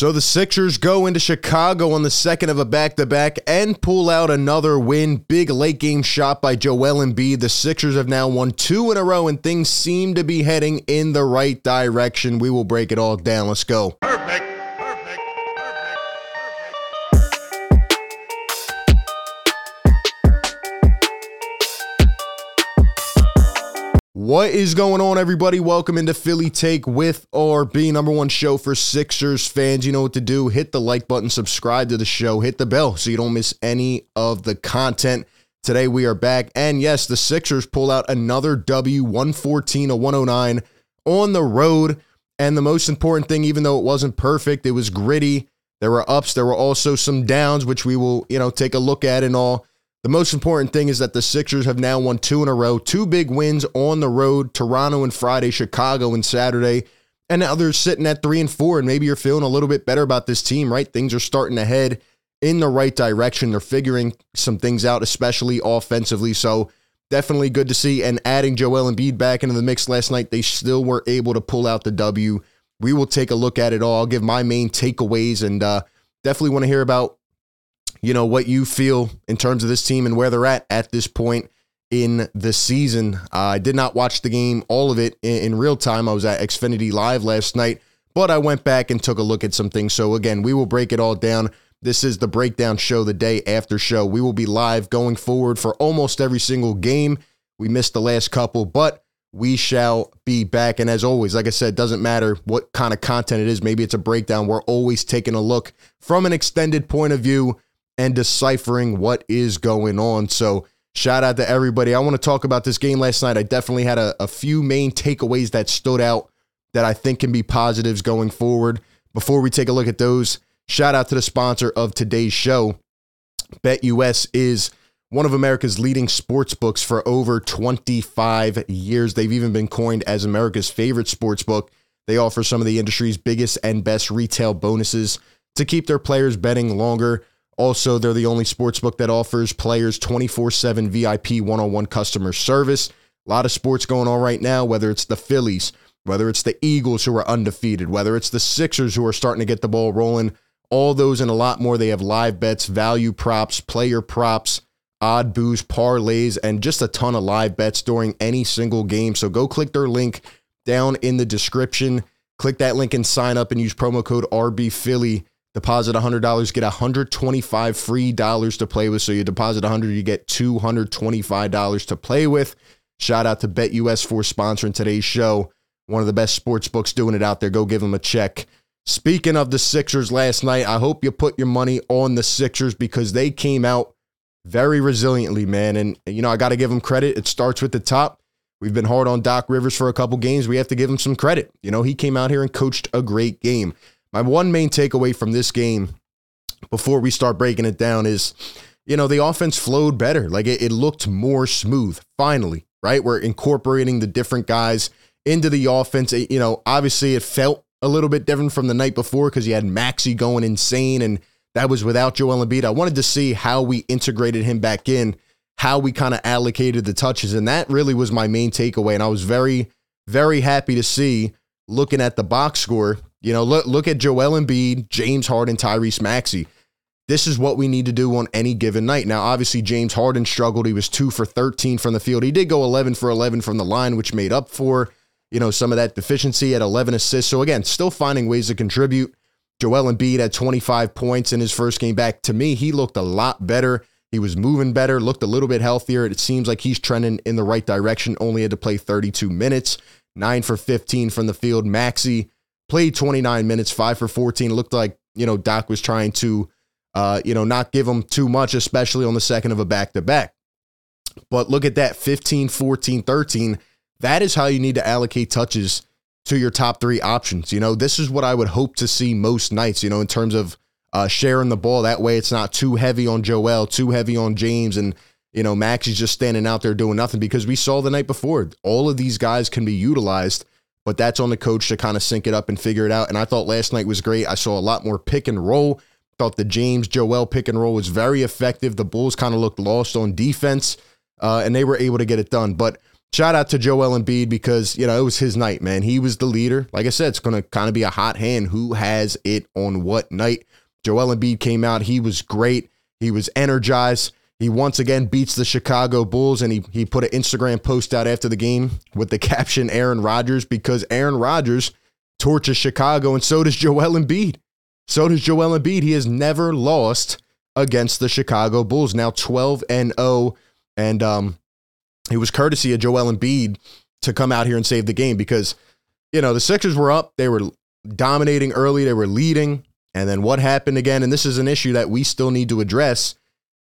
So the Sixers go into Chicago on the second of a back to back and pull out another win. Big late game shot by Joel Embiid. The Sixers have now won two in a row and things seem to be heading in the right direction. We will break it all down. Let's go. Perfect. What is going on, everybody? Welcome into Philly Take with RB, number one show for Sixers fans. You know what to do. Hit the like button, subscribe to the show, hit the bell so you don't miss any of the content. Today we are back, and yes, the Sixers pull out another W, 114 to 109 on the road. And the most important thing, even though it wasn't perfect, it was gritty. There were ups, there were also some downs, which we will, you know, take a look at and all. The most important thing is that the Sixers have now won two in a row, two big wins on the road, Toronto and Friday, Chicago and Saturday. And now they're sitting at three and four, and maybe you're feeling a little bit better about this team, right? Things are starting to head in the right direction. They're figuring some things out, especially offensively. So definitely good to see. And adding Joel Embiid back into the mix last night, they still were able to pull out the W. We will take a look at it all. I'll give my main takeaways and uh, definitely want to hear about you know, what you feel in terms of this team and where they're at at this point in the season. Uh, I did not watch the game, all of it in, in, real time. I was at Xfinity Live last night, but I went back and took a look at some things. So, again, we will break it all down. This is the breakdown show, the day after show. We will be live going forward for almost every single game. We missed the last couple, but we shall be back. And as always, like I said, doesn't matter what kind of content it is. Maybe it's a breakdown. We're always taking a look from an extended point of view and deciphering what is going on. So, shout out to everybody. I want to talk about this game last night. I definitely had a, a few main takeaways that stood out that I think can be positives going forward. Before we take a look at those, shout out to the sponsor of today's show. BetUS is one of America's leading sports books for over 25 years. They've even been coined as America's favorite sports book. They offer some of the industry's biggest and best retail bonuses to keep their players betting longer. Also, they're the only sportsbook that offers players 24 7 VIP one on one customer service. A lot of sports going on right now, whether it's the Phillies, whether it's the Eagles who are undefeated, whether it's the Sixers who are starting to get the ball rolling. All those and a lot more. They have live bets, value props, player props, odd boost, parlays, and just a ton of live bets during any single game. So go click their link down in the description. Click that link and sign up and use promo code RBPhilly Deposit $100, get 125 free dollars to play with. So you deposit 100, you get $225 to play with. Shout out to BetUS for sponsoring today's show. One of the best sports books doing it out there. Go give them a check. Speaking of the Sixers last night, I hope you put your money on the Sixers because they came out very resiliently, man. And, you know, I got to give them credit. It starts with the top. We've been hard on Doc Rivers for a couple games. We have to give him some credit. You know, he came out here and coached a great game. My one main takeaway from this game before we start breaking it down is, you know, the offense flowed better. Like it, it looked more smooth, finally, right? We're incorporating the different guys into the offense. You know, obviously it felt a little bit different from the night before because you had Maxey going insane and that was without Joel Embiid. I wanted to see how we integrated him back in, how we kind of allocated the touches. And that really was my main takeaway. And I was very, very happy to see looking at the box score you know, look look at Joel Embiid, James Harden, Tyrese Maxey. This is what we need to do on any given night. Now, obviously, James Harden struggled. He was two for 13 from the field. He did go 11 for 11 from the line, which made up for, you know, some of that deficiency at 11 assists. So again, still finding ways to contribute. Joel Embiid had 25 points in his first game back. To me, he looked a lot better. He was moving better, looked a little bit healthier. It seems like he's trending in the right direction. Only had to play 32 minutes, nine for 15 from the field. Maxey played 29 minutes, five for 14. It looked like, you know, Doc was trying to, uh, you know, not give him too much, especially on the second of a back to back. But look at that 15, 14, 13. That is how you need to allocate touches to your top three options. You know, this is what I would hope to see most nights, you know, in terms of uh, sharing the ball. That way it's not too heavy on Joel, too heavy on James, and, you know, Max is just standing out there doing nothing because we saw the night before all of these guys can be utilized but that's on the coach to kind of sync it up and figure it out. And I thought last night was great. I saw a lot more pick and roll. Thought the James Joel pick and roll was very effective. The Bulls kind of looked lost on defense, uh, and they were able to get it done. But shout out to Joel Embiid because, you know, it was his night, man. He was the leader. Like I said, it's going to kind of be a hot hand. Who has it on what night? Joel Embiid came out. He was great. He was energized. He once again beats the Chicago Bulls, and he, he put an Instagram post out after the game with the caption Aaron Rodgers because Aaron Rodgers torches Chicago, and so does Joel Embiid. So does Joel Embiid. He has never lost against the Chicago Bulls. Now 12 and 0. And um, it was courtesy of Joel Embiid to come out here and save the game because, you know, the Sixers were up. They were dominating early, they were leading. And then what happened again? And this is an issue that we still need to address.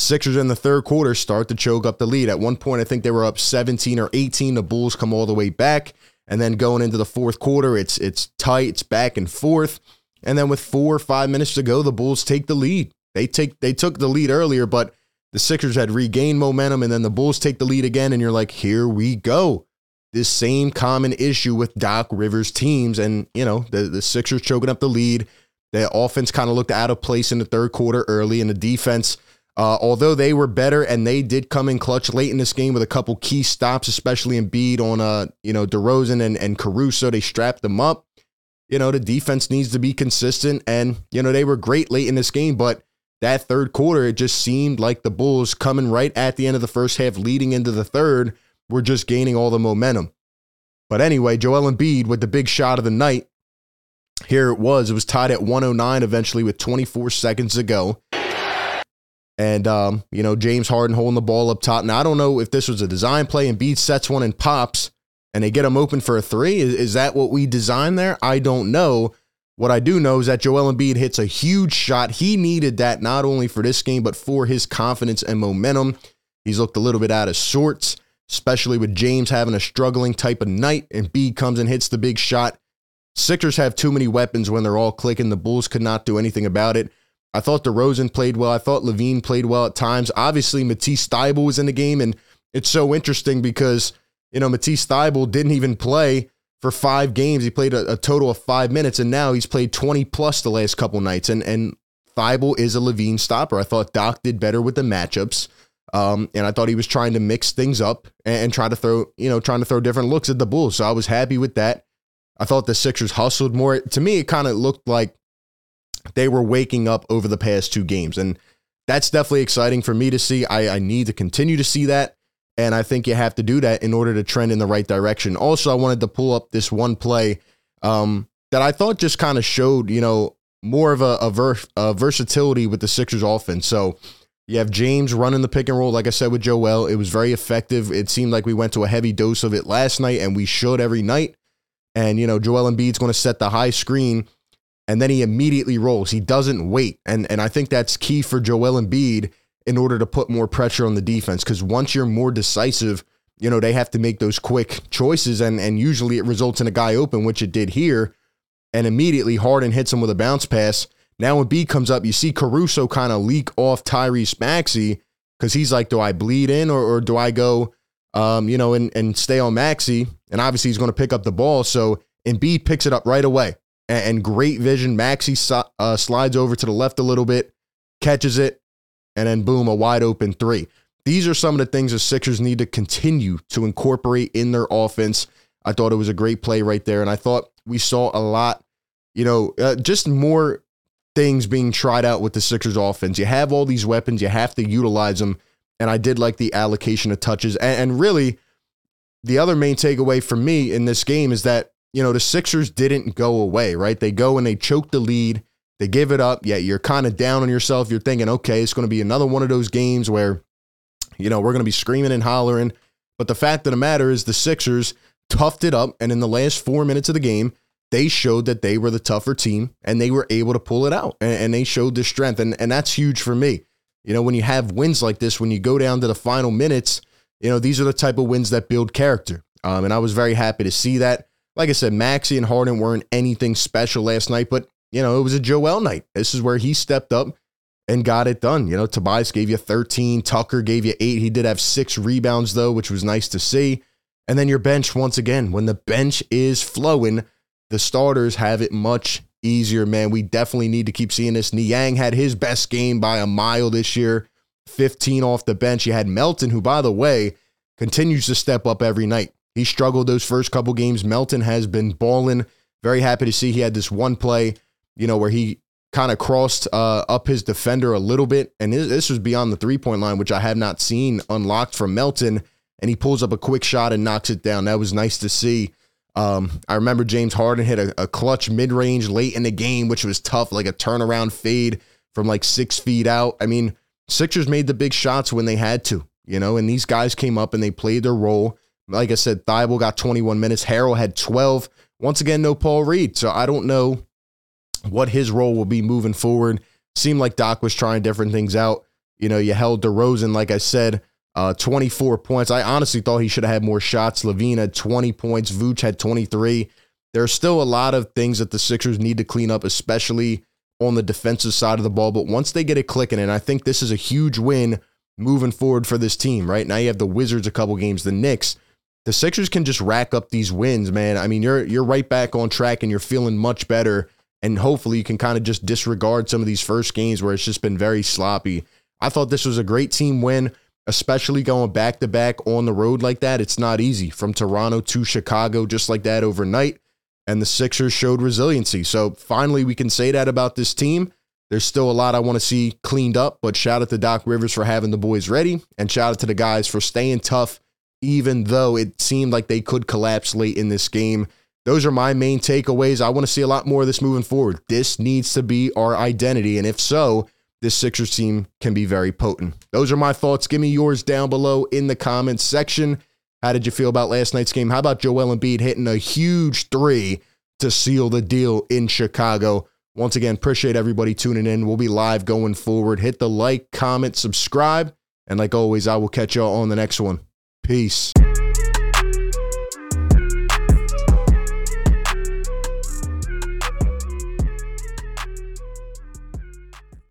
Sixers in the third quarter start to choke up the lead. At one point, I think they were up 17 or 18. The Bulls come all the way back. And then going into the fourth quarter, it's it's tight, it's back and forth. And then with four or five minutes to go, the Bulls take the lead. They take they took the lead earlier, but the Sixers had regained momentum, and then the Bulls take the lead again, and you're like, here we go. This same common issue with Doc Rivers teams, and you know, the, the Sixers choking up the lead. The offense kind of looked out of place in the third quarter early, and the defense, uh, although they were better and they did come in clutch late in this game with a couple key stops, especially in Embiid on uh, you know, DeRozan and, and Caruso. They strapped them up. You know, the defense needs to be consistent, and you know, they were great late in this game, but that third quarter, it just seemed like the Bulls coming right at the end of the first half, leading into the third, were just gaining all the momentum. But anyway, Joel Embiid with the big shot of the night. Here it was. It was tied at 109 eventually with 24 seconds to go. And, um, you know, James Harden holding the ball up top. Now, I don't know if this was a design play. and Embiid sets one and pops, and they get him open for a three. Is, is that what we designed there? I don't know. What I do know is that Joel Embiid hits a huge shot. He needed that not only for this game, but for his confidence and momentum. He's looked a little bit out of sorts, especially with James having a struggling type of night. And Embiid comes and hits the big shot. Sixers have too many weapons when they're all clicking. The Bulls could not do anything about it. I thought DeRozan played well. I thought LaVine played well at times. Obviously, Matisse Thybulle was in the game, and it's so interesting because, you know, Matisse Thybulle didn't even play for five games. He played a, a, total of five minutes, and now he's played 20 plus the last couple nights. And and Thybulle is a LaVine stopper. I thought Doc did better with the matchups. Um, and I thought he was trying to mix things up and, and try to throw, you know, trying to throw different looks at the Bulls. So I was happy with that. I thought the Sixers hustled more. To me, it kind of looked like they were waking up over the past two games. And that's definitely exciting for me to see. I, I need to continue to see that. And I think you have to do that in order to trend in the right direction. Also, I wanted to pull up this one play um, that I thought just kind of showed, you know, more of a, a, ver- a, versatility with the Sixers offense. So you have James running the pick and roll, like I said with Joel. It was very effective. It seemed like we went to a heavy dose of it last night, and we should every night. And, you know, Joel Embiid's going to set the high screen, and then he immediately rolls. He doesn't wait. And, and I think that's key for Joel Embiid in order to put more pressure on the defense. Because once you're more decisive, you know, they have to make those quick choices. And, and usually it results in a guy open, which it did here. And immediately Harden hits him with a bounce pass. Now when B comes up, you see Caruso kind of leak off Tyrese Maxey because he's like, do I bleed in or, or do I go, um, you know, and, and stay on Maxey? And obviously he's going to pick up the ball. So Embiid picks it up right away. And, and great vision. Maxey uh, slides over to the left a little bit, catches it, and then boom, a wide open three. These are some of the things the Sixers need to continue to incorporate in their offense. I thought it was a great play right there. And I thought we saw a lot, you know, uh, just more things being tried out with the Sixers offense. You have all these weapons, you have to utilize them. And I did like the allocation of touches. And, and really, the other main takeaway for me in this game is that, you know, the Sixers didn't go away, right? They go and they choke the lead they give it up. Yet you're kind of down on yourself. You're thinking, okay, it's going to be another one of those games where, you know, we're going to be screaming and hollering. But the fact of the matter is, the Sixers toughed it up. And in the last four minutes of the game, they showed that they were the tougher team and they were able to pull it out. And, and they showed the strength. And, and that's huge for me. You know, when you have wins like this, when you go down to the final minutes, you know, these are the type of wins that build character. Um, and I was very happy to see that. Like I said, Maxey and Harden weren't anything special last night, but you know, it was a Joel night. This is where he stepped up and got it done. You know, Tobias gave you 13, Tucker gave you eight. He did have six rebounds, though, which was nice to see. And then your bench, once again, when the bench is flowing, the starters have it much easier, man. We definitely need to keep seeing this. Niang had his best game by a mile this year, 15 off the bench. You had Melton, who, by the way, continues to step up every night. He struggled those first couple games. Melton has been balling. Very happy to see he had this one play, you know, where he kind of crossed uh, up his defender a little bit. And this was beyond the three point line, which I have not seen unlocked from Melton. And he pulls up a quick shot and knocks it down. That was nice to see. Um, I remember James Harden hit a, a clutch mid range late in the game, which was tough, like a turnaround fade from like six feet out. I mean, Sixers made the big shots when they had to, you know, and these guys came up and they played their role. Like I said, Thybulle got 21 minutes. Harrell had 12. Once again, no Paul Reed. So I don't know what his role will be moving forward. Seemed like Doc was trying different things out. You know, you held DeRozan, like I said, uh, 24 points. I honestly thought he should have had more shots. LaVine had 20 points. Vooch had 23. There's still a lot of things that the Sixers need to clean up, especially on the defensive side of the ball. But once they get it clicking, and I think this is a huge win moving forward for this team, right? Now you have the Wizards a couple games, the Knicks. The Sixers can just rack up these wins, man. I mean, you're you're right back on track and you're feeling much better. And hopefully you can kind of just disregard some of these first games where it's just been very sloppy. I thought this was a great team win, especially going back to back on the road like that. It's not easy from Toronto to Chicago just like that overnight and the Sixers showed resiliency. So finally, we can say that about this team. There's still a lot I want to see cleaned up, but shout out to Doc Rivers for having the boys ready, and shout out to the guys for staying tough, even though it seemed like they could collapse late in this game. Those are my main takeaways. I want to see a lot more of this moving forward. This needs to be our identity, and if so, this Sixers team can be very potent. Those are my thoughts. Give me yours down below in the comments section. How did you feel about last night's game? How about Joel Embiid hitting a huge three to seal the deal in Chicago? Once again, appreciate everybody tuning in. We'll be live going forward. Hit the like, comment, subscribe. And like always, I will catch y'all on the next one. Peace.